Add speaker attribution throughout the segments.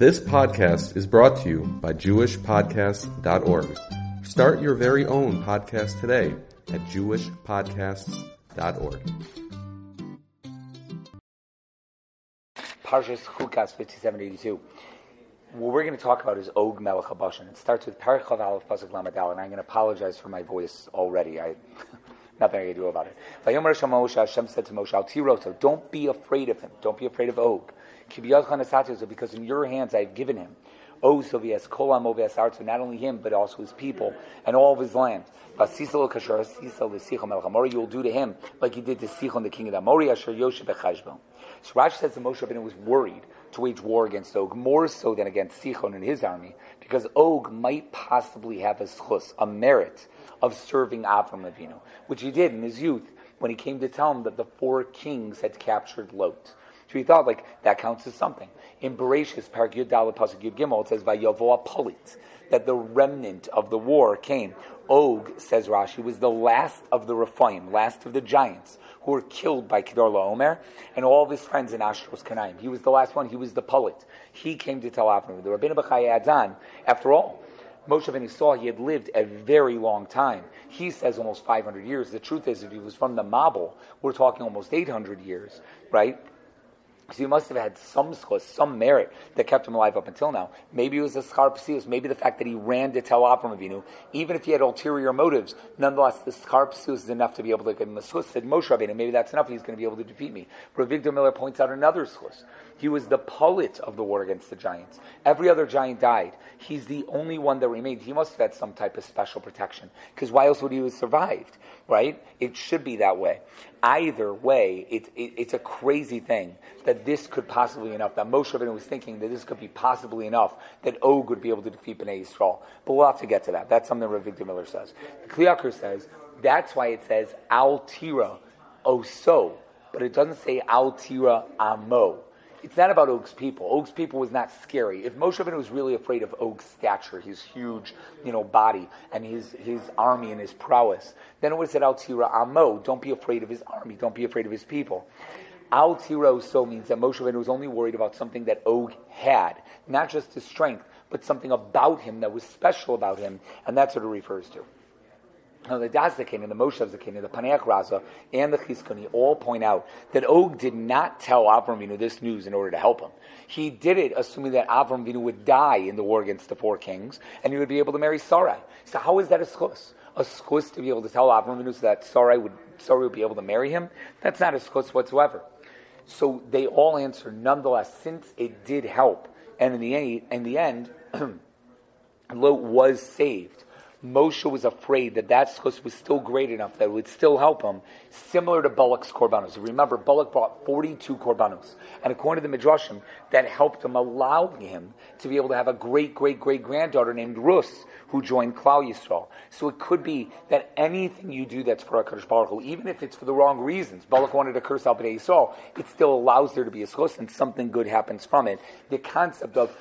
Speaker 1: This podcast is brought to you by JewishPodcasts.org. Start your very own podcast today at JewishPodcasts.org.
Speaker 2: Parshas Chukas 5782. What we're going to talk about is Og Melech HaBashan. It starts with Parachav Aleph Pasuk Lamadal, and I'm going to apologize for my voice already. I nothing I can do about it. Vayomer Hashem said to Moshe, Al don't be afraid of him. Don't be afraid of Og because in your hands I have given him. So he has kolam arts, not only him, but also his people and all of his land. You will do to him like you did to Sichon, the king of the Amori, Asher Yoshe Bechashbon. So Rashi says the Moshe Rabbeinu was worried to wage war against Og, more so than against Sichon and his army, because Og might possibly have a schus, a merit of serving Avram Avinu, which he did in his youth when he came to tell him that the four kings had captured Lot. So he thought like that counts as something. In Bereshis, Parak Yud Dalet Pasuk Yud Gimel, it says Vayavoa Polit that the remnant of the war came. Og says Rashi was the last of the Rephaim, last of the giants who were killed by Kedorlaomer and all of his friends in Ashros Kanaim. He was the last one. He was the Polit. He came to tell Avram. The Rabbeinu Bachai adds on. After all, Moshe Rabbeinu saw he had lived a very long time. He says almost 500 years. The truth is, if he was from the Mabul, we're talking almost 800 years, right? So he must have had some schos, some merit that kept him alive up until now. Maybe it was the schar psius, maybe the fact that he ran to tell Avram Avinu, even if he had ulterior motives, nonetheless, the schar psius is enough to be able to get him the schos. Said Moshe Rabbeinu, maybe that's enough, he's going to be able to defeat me. But Avigdor Miller points out another schos. He was the poet of the war against the giants. Every other giant died. He's the only one that remained. He must have had some type of special protection. Because why else would he have survived? Right? It should be that way. Either way, it, it, it's a crazy thing that this could possibly enough, that Moshe Rabbeinu was thinking that this could be possibly enough that Og would be able to defeat Bnei Yisrael. But we'll have to get to that. That's something Rav Avigdor Miller says. The Kli Yakar says, that's why it says Al Tira Oso, but it doesn't say Al Tira Amo it's not about Og's people. Og's people was not scary. If Moshe Rabbeinu was really afraid of Og's stature, his huge, you know, body, and his, his army and his prowess, then it would have said Al Amo, don't be afraid of his army, don't be afraid of his people. Al Tira so means that Moshe Rabbeinu was only worried about something that Og had, not just his strength, but something about him that was special about him, and that's what it refers to. Now, the Dazdakin and the Moshe Zakin and the Paneach Raza and the Chizkani all point out that Og did not tell Avram Avinu this news in order to help him. He did it assuming that Avram Avinu would die in the war against the four kings and he would be able to marry Sarai. So how is that a schus? A schus to be able to tell Avram Avinu so that Sarai would, Sarai would be able to marry him? That's not a schus whatsoever. So they all answer, nonetheless, since it did help, and in the, in the end, Lot was saved Moshe was afraid that that schus was still great enough that it would still help him, similar to Balak's korbanos. Remember, Balak brought 42 korbanos, and according to the Midrashim, that helped him, allowing him to be able to have a great, great, great granddaughter named Rus, who joined Klal Yisrael. So it could be that anything you do that's for HaKadosh Baruch Hu, even if it's for the wrong reasons, Balak wanted to curse Al Yisrael, it still allows there to be a schus and something good happens from it. The concept of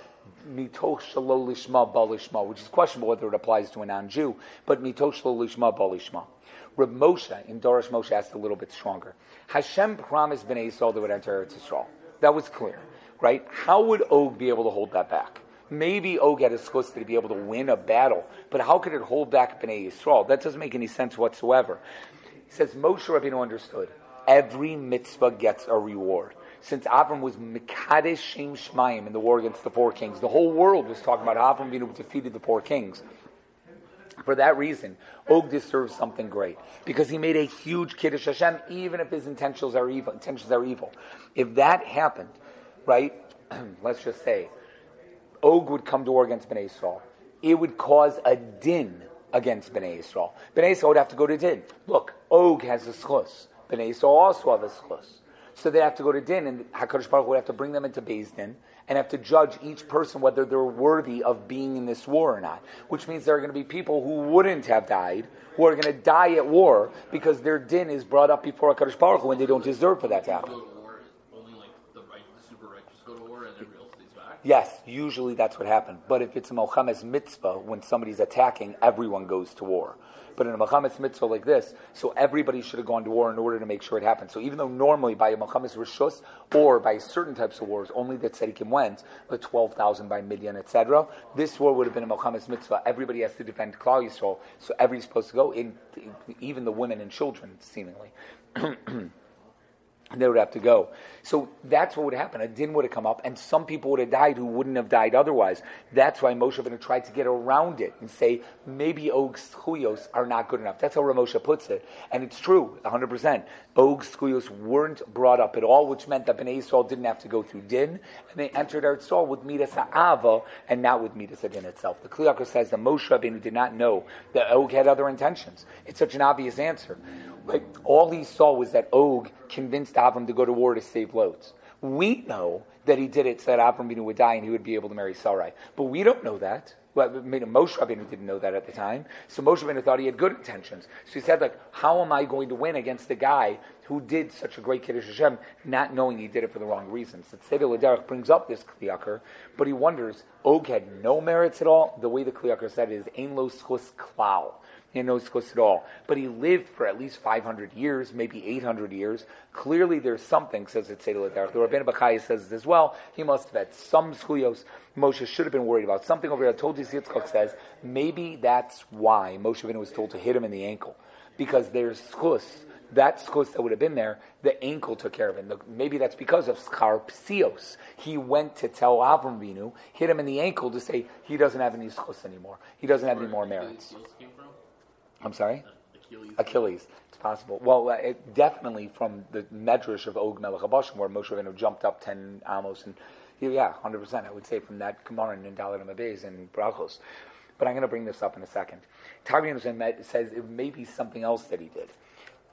Speaker 2: mitoch shalo lishma balishma, which is questionable whether it applies to a non-Jew, but mitoch shalo lishma balishma. Reb Moshe in Darash Moshe asked a little bit stronger. Hashem promised Bnei Yisrael they would enter Eretz Yisrael. That was clear, right? How would Og be able to hold that back? Maybe Og had a schus to be able to win a battle, but how could it hold back Bnei Yisrael? That doesn't make any sense whatsoever. He says Moshe Rabbeinu understood. Every mitzvah gets a reward since Avram was Mekadesh Shem Shmayim in the war against the four kings. The whole world was talking about Avram being able to defeated the four kings. For that reason, Og deserves something great because he made a huge kiddush Hashem, even if his intentions are evil. Intentions are evil. If that happened, right? let's just say, Og would come to war against Bnei Yisrael. It would cause a din against Bnei Yisrael. Bnei Yisrael would have to go to din. Look, Og has a schus. Bnei Yisrael also have a schus. So they have to go to din, and Hakadosh Baruch would have to bring them into Beis Din and have to judge each person whether they're worthy of being in this war or not. Which means there are going to be people who wouldn't have died, who are going to die at war because their din is brought up before Hakadosh Baruch Hu, when they don't deserve for that to happen. Yes, usually that's what happened. But if it's a milchemes mitzvah, when somebody's attacking, everyone goes to war. But in a milchemes mitzvah like this, so everybody should have gone to war in order to make sure it happened. So even though normally by a milchemes rishus or by certain types of wars, only the tzaddikim went, the 12,000 by Midian, etc., this war would have been a milchemes mitzvah. Everybody has to defend Klal Yisrael, so everybody's supposed to go, in, even the women and children, seemingly. they would have to go. So that's what would happen. A din would have come up, and some people would have died who wouldn't have died otherwise. That's why Moshe Rabbeinu tried to get around it and say maybe Og's chuyos are not good enough. That's how Ramosha puts it, and it's true, 100%. Og's chuyos weren't brought up at all, which meant that Bnei Yisrael didn't have to go through din, and they entered Eretz Yisrael with midas ha'ava and not with midas din itself. The Kli Yakar says that Moshe Rabbeinu did not know that Og had other intentions. It's such an obvious answer. Like all he saw was that Og convinced Avram to go to war to save Lot. We know that he did it so that Avram would die and he would be able to marry Sarai. But we don't know that. Well, Moshe Rabbeinu didn't know that at the time. So Moshe Rabbeinu thought he had good intentions. So he said, like, how am I going to win against the guy who did such a great Kiddush Hashem, not knowing he did it for the wrong reasons? The Tzedel Laderech brings up this Kli Yakar, but he wonders, Og had no merits at all? The way the Kli Yakar said is, Ein lo schus klal. He knows Chus at all. But he lived for at least 500 years, maybe 800 years. Clearly there's something, says it Seder The Rabbeinu Bachai says as well. He must have had some schuyos. Moshe should have been worried about something over here. Toldos Yitzchak says, maybe that's why Moshe Rabbeinu was told to hit him in the ankle. Because there's schus, that schus that would have been there, the ankle took care of it. maybe that's because of schar psios. He went to tell Avram Vinu, hit him in the ankle to say he doesn't have any schus anymore. He doesn't have any more merits. I'm sorry? Achilles. Achilles. It's possible. Well, uh, it, definitely from the Medrash of Og Melech Habashan, where Moshe Rabbeinu jumped up 10 amos, and yeah, 100%, I would say from that Gemara in Dalit Mabez and Brachos. But I'm going to bring this up in a second. Targum says it may be something else that he did.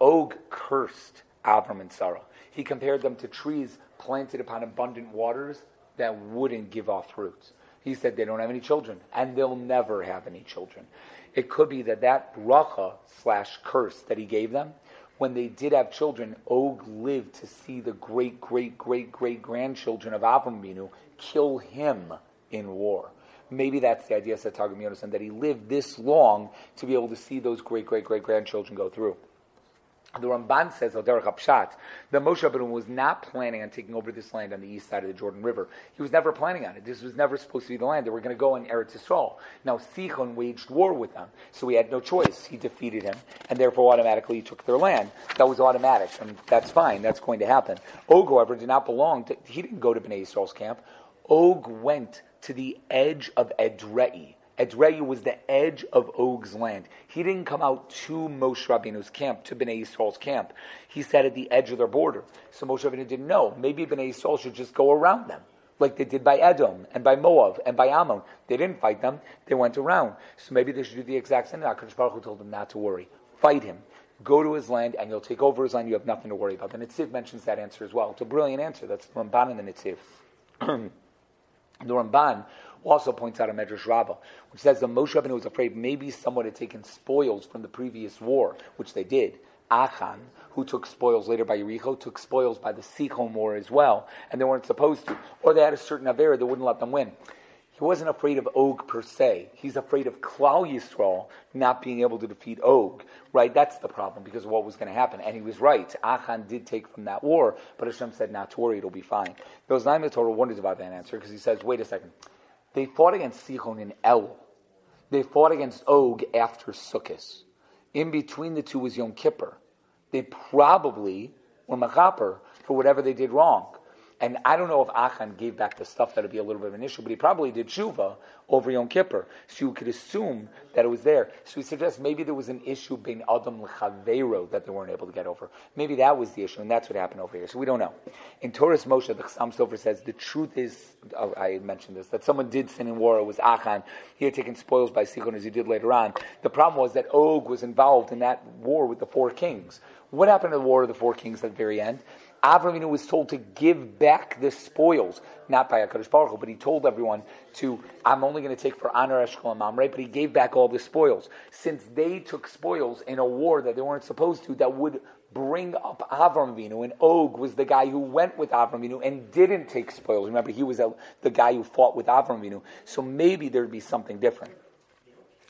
Speaker 2: Og cursed Abram and Sarah. He compared them to trees planted upon abundant waters that wouldn't give off fruits. He said they don't have any children, and they'll never have any children. It could be that that bracha slash curse that he gave them, when they did have children, Og lived to see the great, great, great, great grandchildren of Avram Binu kill him in war. Maybe that's the idea, said Targum Yonasan, that he lived this long to be able to see those great, great, great grandchildren go through. The Ramban says, oh, Derech Apshat, that Moshe Rabbeinu was not planning on taking over this land on the east side of the Jordan River. He was never planning on it. This was never supposed to be the land. They were going to go in Eretz Yisrael. Now, Sichon waged war with them, so he had no choice. He defeated him, and therefore automatically he took their land. That was automatic, and that's fine. That's going to happen. Og, however, did not belong to, he didn't go to Bnei Yisrael's camp. Og went to the edge of Edrei Edrei was the edge of Og's land. He didn't come out to Moshe Rabbeinu's camp, to Bnei Yisrael's camp. He sat at the edge of their border. So Moshe Rabbeinu didn't know. Maybe Bnei Yisrael should just go around them, like they did by Edom and by Moab and by Ammon. They didn't fight them; they went around. So maybe they should do the exact same. Hakadosh Baruch Hu told them not to worry. Fight him. Go to his land, and you'll take over his land. You have nothing to worry about. The Nitziv mentions that answer as well. It's a brilliant answer. That's Ramban and the Nitziv. the Ramban also points out a Medrash Rabbah, which says the Moshe Rabbeinu was afraid maybe someone had taken spoils from the previous war, which they did. Achan, who took spoils later by Yericho, took spoils by the Sichon war as well, and they weren't supposed to. Or they had a certain Avera that wouldn't let them win. He wasn't afraid of Og per se. He's afraid of Klal Yisrael not being able to defeat Og. Right? That's the problem because of what was going to happen. And he was right. Achan did take from that war, but Hashem said not to worry, it'll be fine. Those nine Torah wonders about that answer because he says, wait a second. They fought against Sichon in El. They fought against Og after Sukkot. In between the two was Yom Kippur. They probably were machaper for whatever they did wrong. And I don't know if Achan gave back the stuff that'd be a little bit of an issue, but he probably did tshuva over Yom Kippur. So you could assume that it was there. So he suggests maybe there was an issue being Adam l'chavero that they weren't able to get over. Maybe that was the issue, and that's what happened over here. So we don't know. In Torah Moshe, the Chassam Sofer says the truth is, oh, I mentioned this, that someone did sin in war. It was Achan. He had taken spoils by Sichon as he did later on. The problem was that Og was involved in that war with the four kings. What happened in the war of the four kings at the very end? Avram was told to give back the spoils, not by Hakadosh Baruch Hu, but he told everyone to. I'm only going to take for honor Eshkol and Mamre, but he gave back all the spoils. Since they took spoils in a war that they weren't supposed to, that would bring up Avram Avinu, and Og was the guy who went with Avram Avinu and didn't take spoils. Remember, he was the guy who fought with Avram Avinu. So maybe there'd be something different.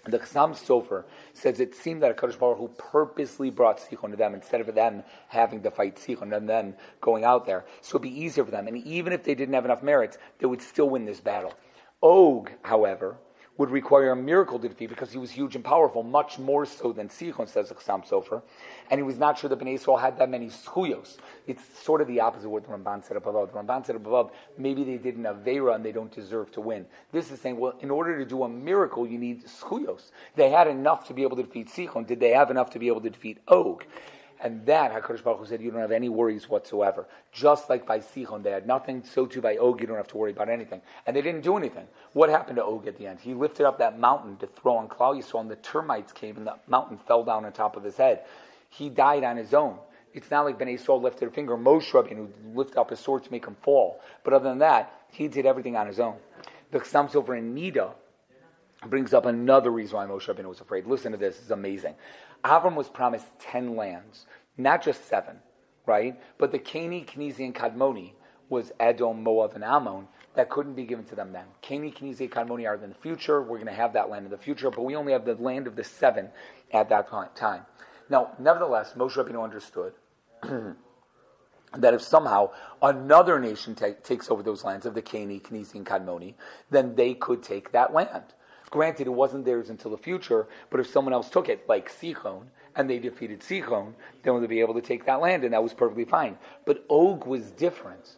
Speaker 2: The Chassam Sofer says it seemed that a Kadosh Baruch Hu purposely brought Sichon to them instead of them having to fight Sichon and then going out there. So it'd be easier for them. And even if they didn't have enough merits, they would still win this battle. Og, however, would require a miracle to defeat because he was huge and powerful, much more so than Sichon, says Chassam Sofer. And he was not sure that Bnei Yisrael had that many schuyos. It's sort of the opposite of what the Ramban said above. The Ramban said above, maybe they did an Avera and they don't deserve to win. This is saying, well, in order to do a miracle, you need schuyos. They had enough to be able to defeat Sichon. Did they have enough to be able to defeat Og? And that, HaKadosh Baruch Hu said, you don't have any worries whatsoever. Just like by Sichon, they had nothing, so too by Og, you don't have to worry about anything. And they didn't do anything. What happened to Og at the end? He lifted up that mountain to throw on Klal Yisrael, and the termites came, and the mountain fell down on top of his head. He died on his own. It's not like Bnei Yisrael lifted a finger. Moshe Rabbeinu lifted up his sword to make him fall. But other than that, he did everything on his own. The Chassam Sofer in Nida brings up another reason why Moshe Rabbeinu was afraid. Listen to this; it's amazing. Avram was promised ten lands, not just seven, right? But the Cani, Kenizi, and Kadmoni was Edom, Moab, and Ammon that couldn't be given to them then. Cani, Kenizi, Kadmoni are in the future. We're going to have that land in the future, but we only have the land of the seven at that time. Now, nevertheless, Moshe Rabbeinu understood that if somehow another nation takes over those lands of the Cani, Kenizi, and Kadmoni, then they could take that land. Granted, it wasn't theirs until the future, but if someone else took it, like Sichon, and they defeated Sichon, then they'd be able to take that land, and that was perfectly fine. But Og was different.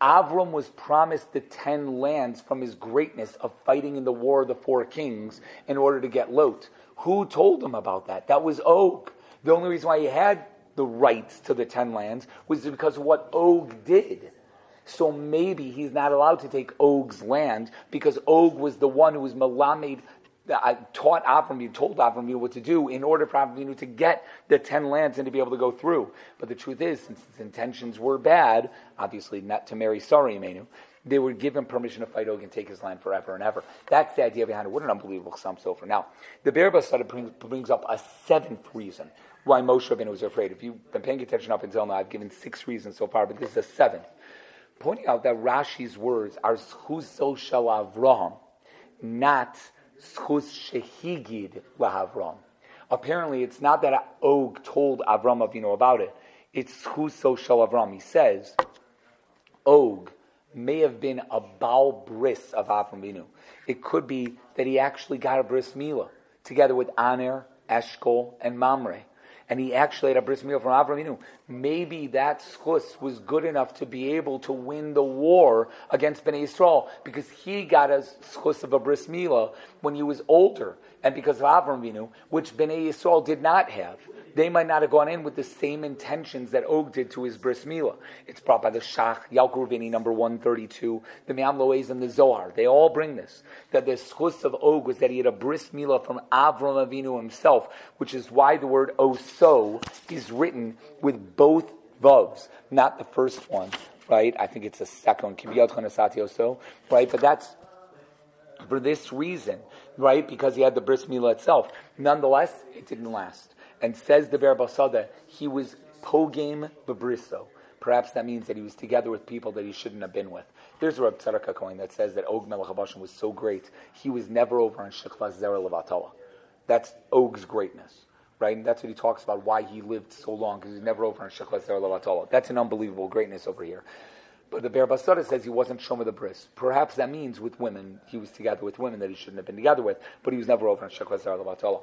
Speaker 2: Avram was promised the ten lands from his greatness of fighting in the War of the Four Kings in order to get Lot. Who told him about that? That was Og. The only reason why he had the rights to the ten lands was because of what Og did. So maybe he's not allowed to take Og's land because Og was the one who was Malamed, uh, I taught Avram, told Avram what to do in order for Avram to get the ten lands and to be able to go through. But the truth is, since his intentions were bad, obviously not to marry Sari Imenu, they would give him permission to fight Og and take his land forever and ever. That's the idea behind it. What an unbelievable sum so for now. The Be'er Basada brings, brings up a seventh reason why Moshe Rabbeinu was afraid. If you've been paying attention up until now, I've given six reasons so far, but this is the seventh. Pointing out that Rashi's words are "Schus shel Avraham, not "Schus shehigid lahavram. Apparently, it's not that Og told Avram Avinu about it. It's "Schus shel Avram. He says, Og may have been a Baal bris of Avram Avinu. It could be that he actually got a bris milah together with Aner, Eshkol, and Mamre and he actually had a bris milah from Avram. Maybe that schus was good enough to be able to win the war against Bnei Yisrael because he got a schus of a bris milah when he was older, and because of Avram which Bnei Yisrael did not have they might not have gone in with the same intentions that Og did to his bris milah. It's brought by the Shach, Yalkut Reuveni, number 132, the Me'am Loez, and the Zohar. They all bring this, that the schus of Og was that he had a bris milah from Avram Avinu himself, which is why the word oh, Oso is written with both vavs, not the first one, right? I think it's the second one, kibyotonosatio oso oh, right? But that's for this reason, right? Because he had the bris milah itself. Nonetheless, it didn't last. And says the Be'er Basada, he was pogame bebriso. Perhaps that means that he was together with people that he shouldn't have been with. There's a Reb Tzadok HaKohen that says that Og Melech was so great, he was never over on Shechlas Zera Levatala. That's Og's greatness, right? And that's what he talks about, why he lived so long, because he's never over on Shechlas Zera Levatala. That's an unbelievable greatness over here. But the Be'er Basada says he wasn't Shomer the Bris. Perhaps that means with women, he was together with women that he shouldn't have been together with, but he was never over on Shechlas Zera Levatala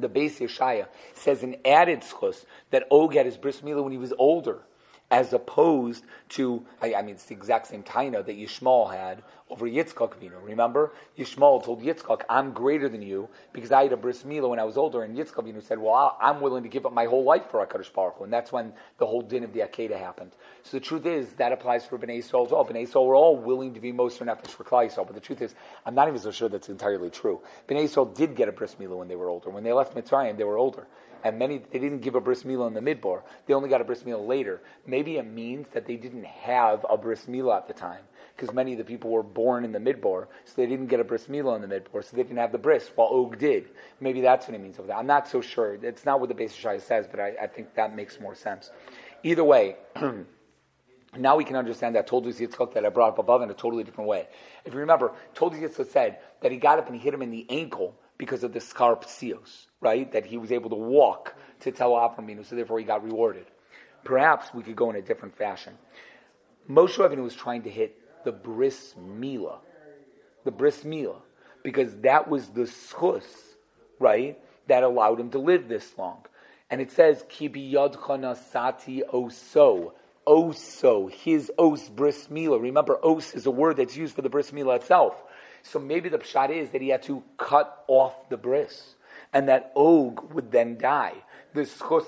Speaker 2: the Beis Yeshaya says an added schus that Og had his bris milah when he was older, as opposed to, I, I mean, it's the exact same taina that Yishmael had over Yitzchak Vino. Remember, Yishmael told Yitzchak, "I'm greater than you because I had a bris milah when I was older." And Yitzchak Vino said, "Well, I'm willing to give up my whole life for Hakadosh Baruch Hu." And that's when the whole din of the Akedah happened. So the truth is that applies for Bnei Yisrael as well. Bnei Yisrael were all willing to be Moser Nefesh for Klal Yisrael, but the truth is, I'm not even so sure that's entirely true. Bnei Yisrael did get a bris milah when they were older. When they left Mitzrayim, they were older and many they didn't give a bris milah in the midbar. They only got a bris milah later. Maybe it means that they didn't have a bris milah at the time because many of the people were born in the midbar, so they didn't get a bris milah in the midbar, so they didn't have the bris, while Og did. Maybe that's what he means over that. I'm not so sure. It's not what the Beis Shai says, but I, I, think that makes more sense. Either way, now we can understand that Toldos Yitzchak that I brought up above in a totally different way. If you remember, Toldos Yitzchak said that he got up and he hit him in the ankle because of the schar psios, right? That he was able to walk to tell Avraminu, so therefore he got rewarded. Perhaps we could go in a different fashion. Moshe Rabbeinu was trying to hit the bris milah, the bris milah, because that was the schus, right, that allowed him to live this long. And it says, Kibi yadchana sati oso, oso, his os bris milah. Remember, os is a word that's used for the bris milah itself. So maybe the pshat is that he had to cut off the bris, and that Og would then die. The schus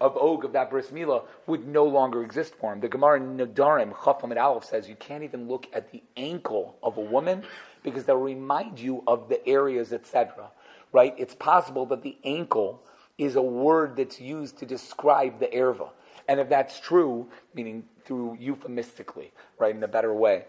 Speaker 2: of Og of that bris milah would no longer exist for him. The Gemara in Nedarim Chafam and Aleph says you can't even look at the ankle of a woman because they'll remind you of the areas, etc. Right? It's possible that the ankle is a word that's used to describe the erva. And if that's true, meaning through euphemistically, right, in a better way,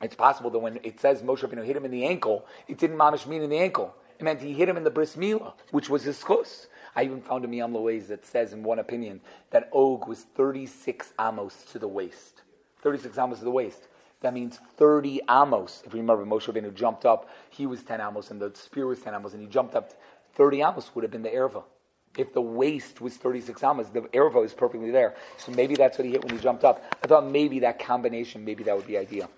Speaker 2: it's possible that when it says Moshe Rabbeinu hit him in the ankle, it didn't mamish mean in the ankle. It meant he hit him in the bris milah, which was his chus. I even found a Me'am Loez that says, in one opinion, that Og was 36 amos to the waist. 36 amos to the waist. That means 30 amos. If you remember, Moshe Rabbeinu jumped up, he was 10 amos, and the spear was 10 amos, and he jumped up. 30 amos would have been the erva. If the waist was 36 amos, the erva is perfectly there. So maybe that's what he hit when he jumped up. I thought maybe that combination, maybe that would be ideal.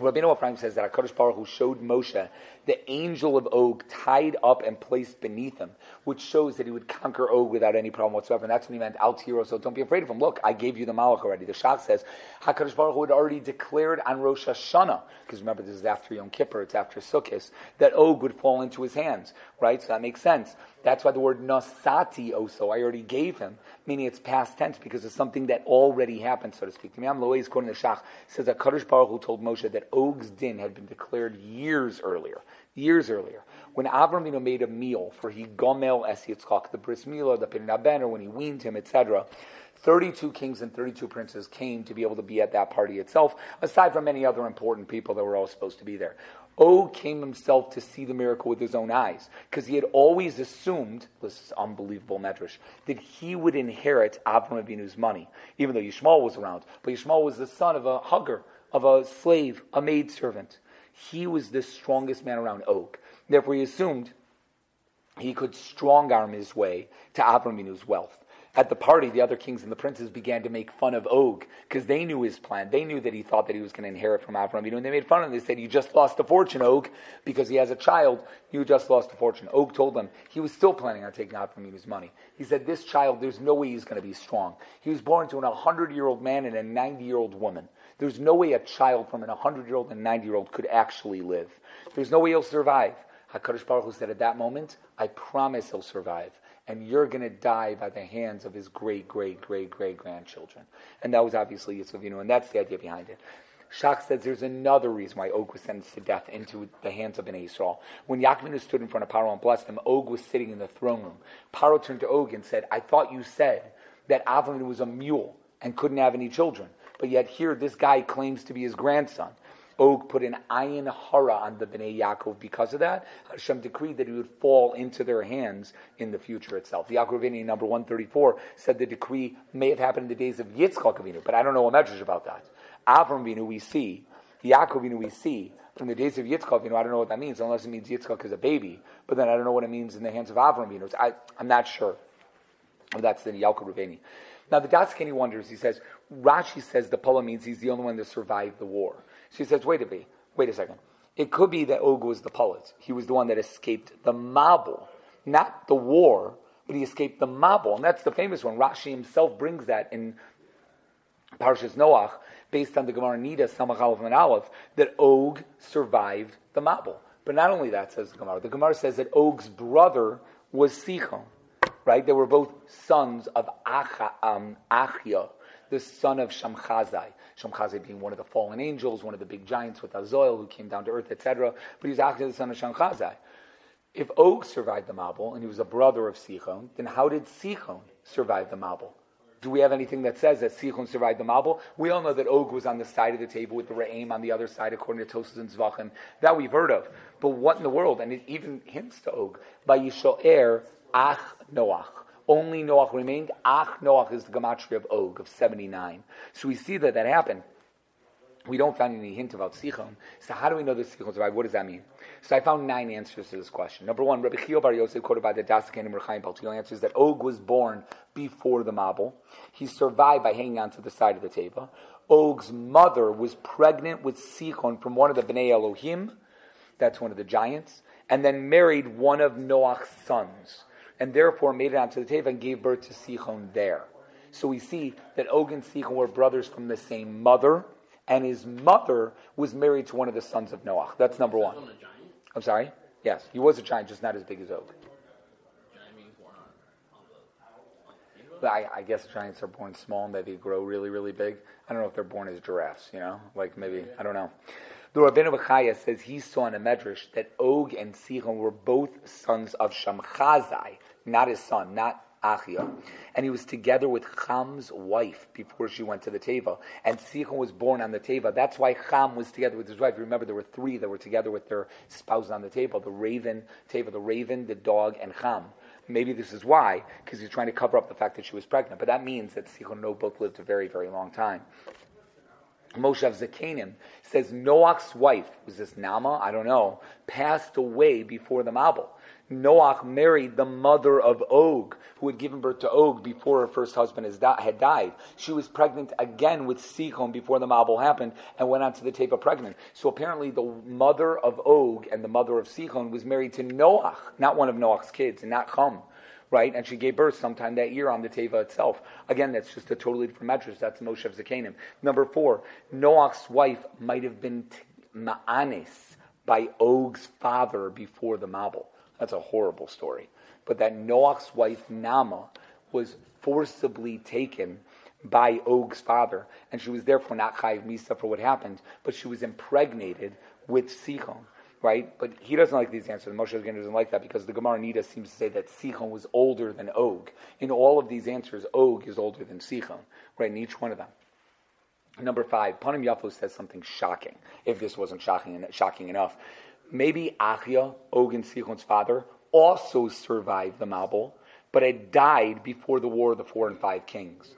Speaker 2: Rabbeinu Ephraim says that HaKadosh Baruch Hu showed Moshe the angel of Og tied up and placed beneath him, which shows that he would conquer Og without any problem whatsoever. And that's when he meant Al Tiro, so don't be afraid of him. Look, I gave you the Malach already. The Shach says HaKadosh Baruch Hu had already declared on Rosh Hashanah, because remember this is after Yom Kippur, it's after Sukkot, that Og would fall into his hands, right? So that makes sense. That's why the word nasati also, I already gave him, meaning it's past tense because it's something that already happened, so to speak. Imam Lois, quoting the Shach, says that Kadosh Baruch Hu told Moshe that Og's din had been declared years earlier. Years earlier. When Avram made a meal for he gomel es Yitzchak, the bris milah, the pin or when he weaned him, etc., 32 kings and 32 princes came to be able to be at that party itself, aside from many other important people that were all supposed to be there. Og came himself to see the miracle with his own eyes because he had always assumed, this is unbelievable medrash, that he would inherit Avram Avinu's money, even though Yishmael was around. But Yishmael was the son of a hugger, of a slave, a maidservant. He was the strongest man around Og. Therefore, he assumed he could strong arm his way to Avram Avinu's wealth. At the party, the other kings and the princes began to make fun of Og because they knew his plan. They knew that he thought that he was going to inherit from Avram Avinu, and they made fun of him. They said, "You just lost a fortune, Og, because he has a child. You just lost a fortune." Og told them he was still planning on taking Avram money. He said, "This child, there's no way he's going to be strong. He was born to an 100-year-old man and a 90-year-old woman. There's no way a child from an 100-year-old and 90-year-old could actually live. There's no way he'll survive." Hakadosh Baruch Hu said at that moment, "I promise he'll survive." And you're going to die by the hands of his great, great, great, great grandchildren. And that was obviously Yitzchak Avinu, and that's the idea behind it. Shach says there's another reason why Og was sentenced to death into the hands of an Israel. When Yaakov stood in front of Paro and blessed him, Og was sitting in the throne room. Paro turned to Og and said, I thought you said that Avram was a mule and couldn't have any children. But yet here this guy claims to be his grandson. Og put an ayin hara on the Bnei Yaakov because of that. Hashem decreed that he would fall into their hands in the future itself. The Avinu number 134 said the decree may have happened in the days of Yitzchak Avinu, but I don't know a message about that. Avram Avinu we see, Yaakov Avinu we see, from the days of Yitzchak Avinu, I don't know what that means, unless it means Yitzchak is a baby, but then I don't know what it means in the hands of Avram Avinu. I, am not sure. That's the Yaakov Avinu. Now the Daskani wonders, he says, Rashi says the Pula means he's the only one that survived the war. She says, wait a minute, wait a second. It could be that Og was the poet. He was the one that escaped the Mabul, not the war, but he escaped the Mabul, and that's the famous one. Rashi himself brings that in Parshas Noach, based on the Gemara Nida Samach Aleph and Aleph, that Og survived the Mabul. But not only that, says the Gemara. The Gemara says that Og's brother was Sichon, right? They were both sons of Acha, um, Achia, the son of Shamchazai. Shamchazai being one of the fallen angels, one of the big giants with Azoil who came down to earth, etc. But he was actually the son of Shamchazai. If Og survived the Mabul and he was a brother of Sichon, then how did Sichon survive the Mabul? Do we have anything that says that Sichon survived the Mabul? We all know that Og was on the side of the table with the Re'im on the other side, according to Tosas and Zvachim. That we've heard of. But what in the world? And it even hints to Og. By Yisho'er, Ach Noach. Only Noach remained. Ach Noach is the gematria of Og, of 79. So we see that that happened. We don't find any hint about Sichon. So how do we know that Sichon survived? What does that mean? So I found nine answers to this question. Number one, Rabbi Chio Bar Yosef, quoted by the Dasakan and Rechaim Paltiel, answers that Og was born before the Mabul. He survived by hanging on to the side of the Teva. Og's mother was pregnant with Sichon from one of the Bnei Elohim, that's one of the giants, and then married one of Noach's sons, and therefore made it onto the Teva and gave birth to Sichon there. So we see that Og and Sichon were brothers from the same mother, and his mother was married to one of the sons of Noah. That's number one. I'm sorry? Yes, he was a giant, just not as big as Og. I, I, guess giants are born small and maybe grow really, really big. I don't know if they're born as giraffes, you know? Like maybe, I don't know. The Rabbeinu Bechaya says he saw in a medrash that Og and Sichon were both sons of Shamchazai, not his son, not Achia. And he was together with Cham's wife before she went to the Teva. And Sichon was born on the Teva. That's why Cham was together with his wife. Remember, there were three that were together with their spouses on the table the raven, Teva, the raven, the dog, and Cham. Maybe this is why, because he's trying to cover up the fact that she was pregnant. But that means that Sichon Og both lived a very, very long time. Moshe Zakanim says Noach's wife, was this Nama? I don't know, passed away before the Mabul. Noach married the mother of Og, who had given birth to Og before her first husband had died. She was pregnant again with Sichon before the Mabul happened and went on to the tape of pregnant. So apparently the mother of Og and the mother of Sichon was married to Noach, not one of Noach's kids, and not Chum. Right, and she gave birth sometime that year on the Teva itself. Again, that's just a totally different medrash. That's Moshe of Zakanim. Number four, Noach's wife might have been Ma'anis by Og's father before the Mabul. That's a horrible story. But that Noach's wife Nama was forcibly taken by Og's father, and she was therefore not chayiv misa for what happened, but she was impregnated with Sichon, right? But he doesn't like these answers. Moshe again doesn't like that because the Gemara Nida seems to say that Sichon was older than Og. In all of these answers, Og is older than Sichon, right? In each one of them. Number five, Panim Yafo says something shocking. If this wasn't shocking, shocking enough, maybe Achia, Og and Sichon's father, also survived the Mabul, but had died before the War of the Four and Five Kings.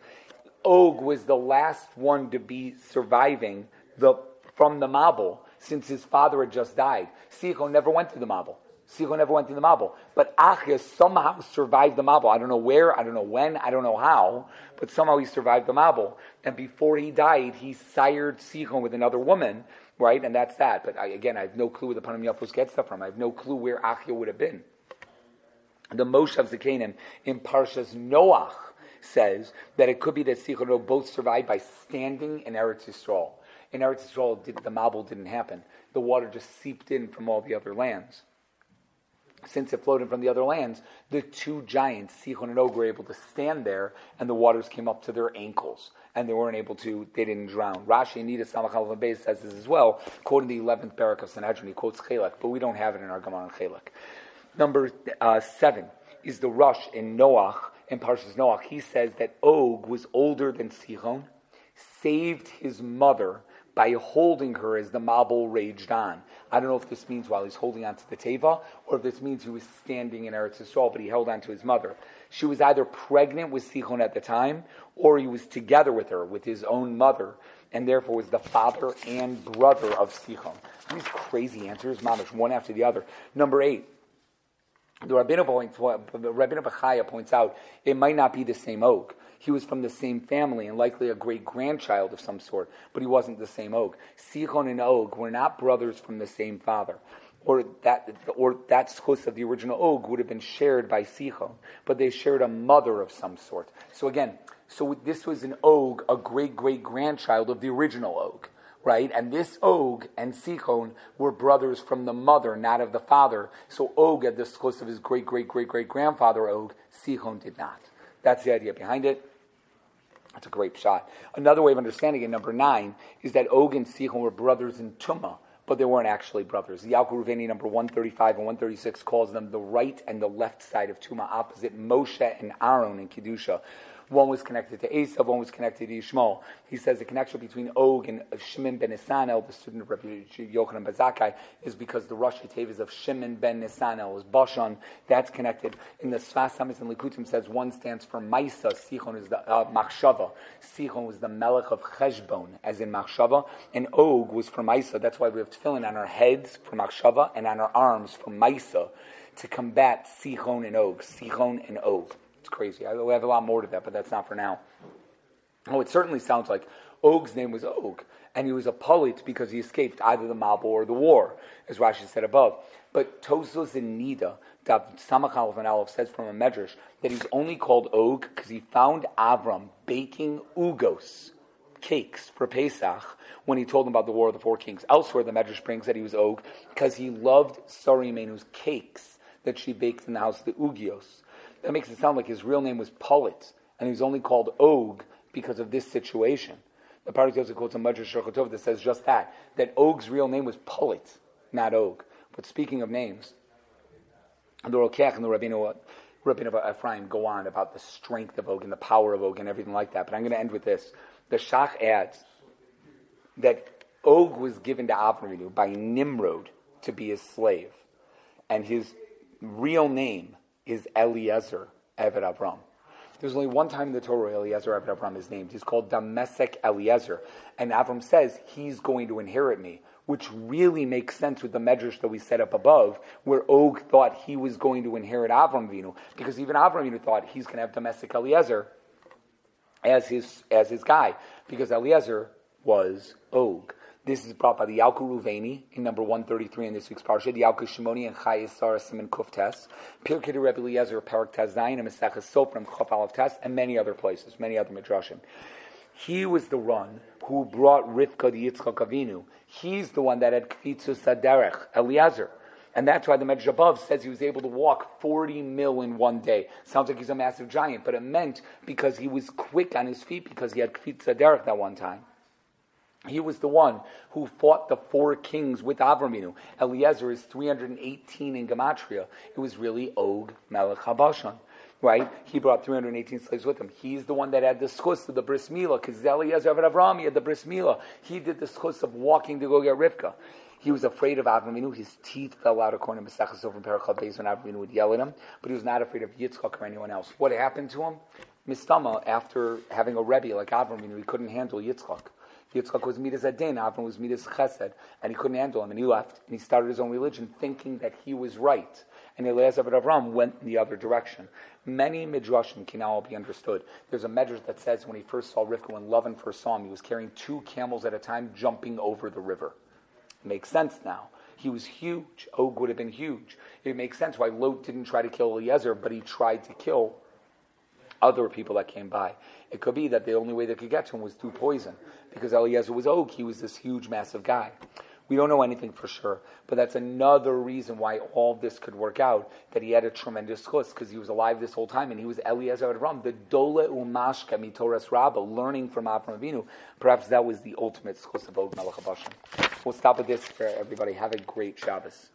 Speaker 2: Og was the last one to be surviving the, from the Mabul since his father had just died. Sichon never went to the Mabul. Sichon never went to the Mabul. But Achia somehow survived the Mabul. I don't know where, I don't know when, I don't know how, but somehow he survived the Mabul. And before he died, he sired Sichon with another woman right? And that's that. But I, again, I have no clue where the Panim Yafos gets that from. I have no clue where Achia would have been. The Moshe of Zakanim in Parshas Noach says that it could be that Sichon both survived by standing in Eretz Yisrael. In Eretz Yisrael, the Mabul didn't happen. The water just seeped in from all the other lands since it flowed in from the other lands, the two giants, Sichon and Og, were able to stand there, and the waters came up to their ankles, and they weren't able to, they didn't drown. Rashi Nida Samach Beis says this as well, quoting the 11th parak of Sanhedrin. He quotes Chelek, but we don't have it in our Gemara on Chelek. Number uh, seven is the rush in Noach, in Parshas Noach. He says that Og was older than Sichon, saved his mother by holding her as the Mabul raged on. I don't know if this means while he's holding on to the Teva, or if this means he was standing in Eretz Yisrael, but he held on to his mother. She was either pregnant with Sichon at the time, or he was together with her, with his own mother, and therefore was the father and brother of Sichon. These crazy answers, mamish, one after the other. Number eight, the points, Rabbeinu points out it might not be the same Og he was from the same family and likely a great grandchild of some sort, but he wasn't the same Og. Sichon and Og were not brothers from the same father. Or that, or that schus of the original Og would have been shared by Sichon, but they shared a mother of some sort. So again, so this was an Og, a great great grandchild of the original Og right? And this Og and Sichon were brothers from the mother, not of the father. So Og had the schus of his great great great great grandfather Og. Sichon did not. That's the idea behind it. That's a great shot. Another way of understanding it, number nine, is that Og and Sichon were brothers in Tumah, but they weren't actually brothers. The Reuveni number 135 and 136 calls them the right and the left side of Tumah, opposite Moshe and Aaron in Kedusha. One was connected to Esav, one was connected to Yishmael. He says the connection between Og and Shimon ben Nisanel, the student of Rabbi Yochanan ben Zakai, is because the Rosh Tevis of Shimon ben Nisanel is Bashan. That's connected. In the Sfas Emes and Likutim says one stands for Maisa, Sichon is the uh, Machshava. Sichon was the Melech of Cheshbon, as in Machshava, and Og was for Maisa. That's why we have tefillin on our heads for Machshava and on our arms for Maisa to combat Sichon and Og. Sichon and Og. It's crazy. I, have a lot more to that, but that's not for now. Oh, it certainly sounds like Og's name was Og, and he was a polit because he escaped either the Mabul or the war, as Rashi said above. But Tosos in Nida, Dav Samach and Aleph says from a medrash that he's only called Og because he found Avram baking ugos, cakes for Pesach, when he told him about the War of the Four Kings. Elsewhere, the medrash brings that he was Og because he loved Sari Menu's cakes that she baked in the house of the Ugios. That makes it sound like his real name was Politz, and he was only called Og because of this situation. The Parak quotes a Medrash Shocher Tov that says just that, that Og's real name was Politz, not Og. But speaking of names, the Rokech and the Rabbeinu, Rabbeinu Ephraim go on about the strength of Og and the power of Og and everything like that. But I'm going to end with this. The Shach adds that Og was given to Avram by Nimrod to be his slave. And his real name is Eliezer Eved Avram. There's only one time in the Torah Eliezer Eved Avram is named. He's called Damesek Eliezer. And Avram says, he's going to inherit me, which really makes sense with the medrash that we set up above, where Og thought he was going to inherit Avram Vinu, because even Avram Vinu thought he's going to have Damesek Eliezer as his, as his guy, because Eliezer was Og. This is brought by the Yalku Ruveni in number 133 in this week's parsha, the Yalku Shimoni and Chayis Sarasim and Kuftes, Pirkei Rebbe Eliezer, Parak Tazayin, and Mesechus Soprim, Chop Aleph Tes, and many other places, many other midrashim. He was the one who brought Rivka the Yitzchak Avinu. He's the one that had Kvitzu Saderech, Eliezer. And that's why the Medrash above says he was able to walk 40 mil in one day. Sounds like he's a massive giant, but it meant because he was quick on his feet because he had Kvitza Derech that one time. He was the one who fought the four kings with Avraminu. Eliezer is 318 in Gematria. It was really Og Melech Habashan. Right? He brought 318 slaves with him. He's the one that had the schus of the bris milah, because Eliezer of Avram, he had the bris milah. He did the schus of walking to go get Rivka. He was afraid of Avraminu. His teeth fell out according to Mesechus over in Perachal Beis when Avraminu would yell at him. But he was not afraid of Yitzchak or anyone else. What happened to him? Mistama, after having a Rebbe like Avraminu, he couldn't handle Yitzchak. Yitzchak was midas adin, Avram was midas chesed, and he couldn't handle him, and he left, and he started his own religion, thinking that he was right. And Eliezer of Avram went in the other direction. Many midrashim can now be understood. There's a midrash that says when he first saw Rivka, when Lovin first saw him, he was carrying two camels at a time, jumping over the river. Makes sense now. He was huge. Og would have been huge. It makes sense why Lot didn't try to kill Eliezer, but he tried to kill other people that came by. It could be that the only way they could get to him was through poison, because Eliezer was Og. He was this huge, massive guy. We don't know anything for sure, but that's another reason why all this could work out. That he had a tremendous chus because he was alive this whole time, and he was Eliezer Ram, the Dole Umashka Mitoras Rabba, learning from Avram Avinu. Perhaps that was the ultimate chus of Og Melech We'll stop at this for everybody. Have a great Shabbos.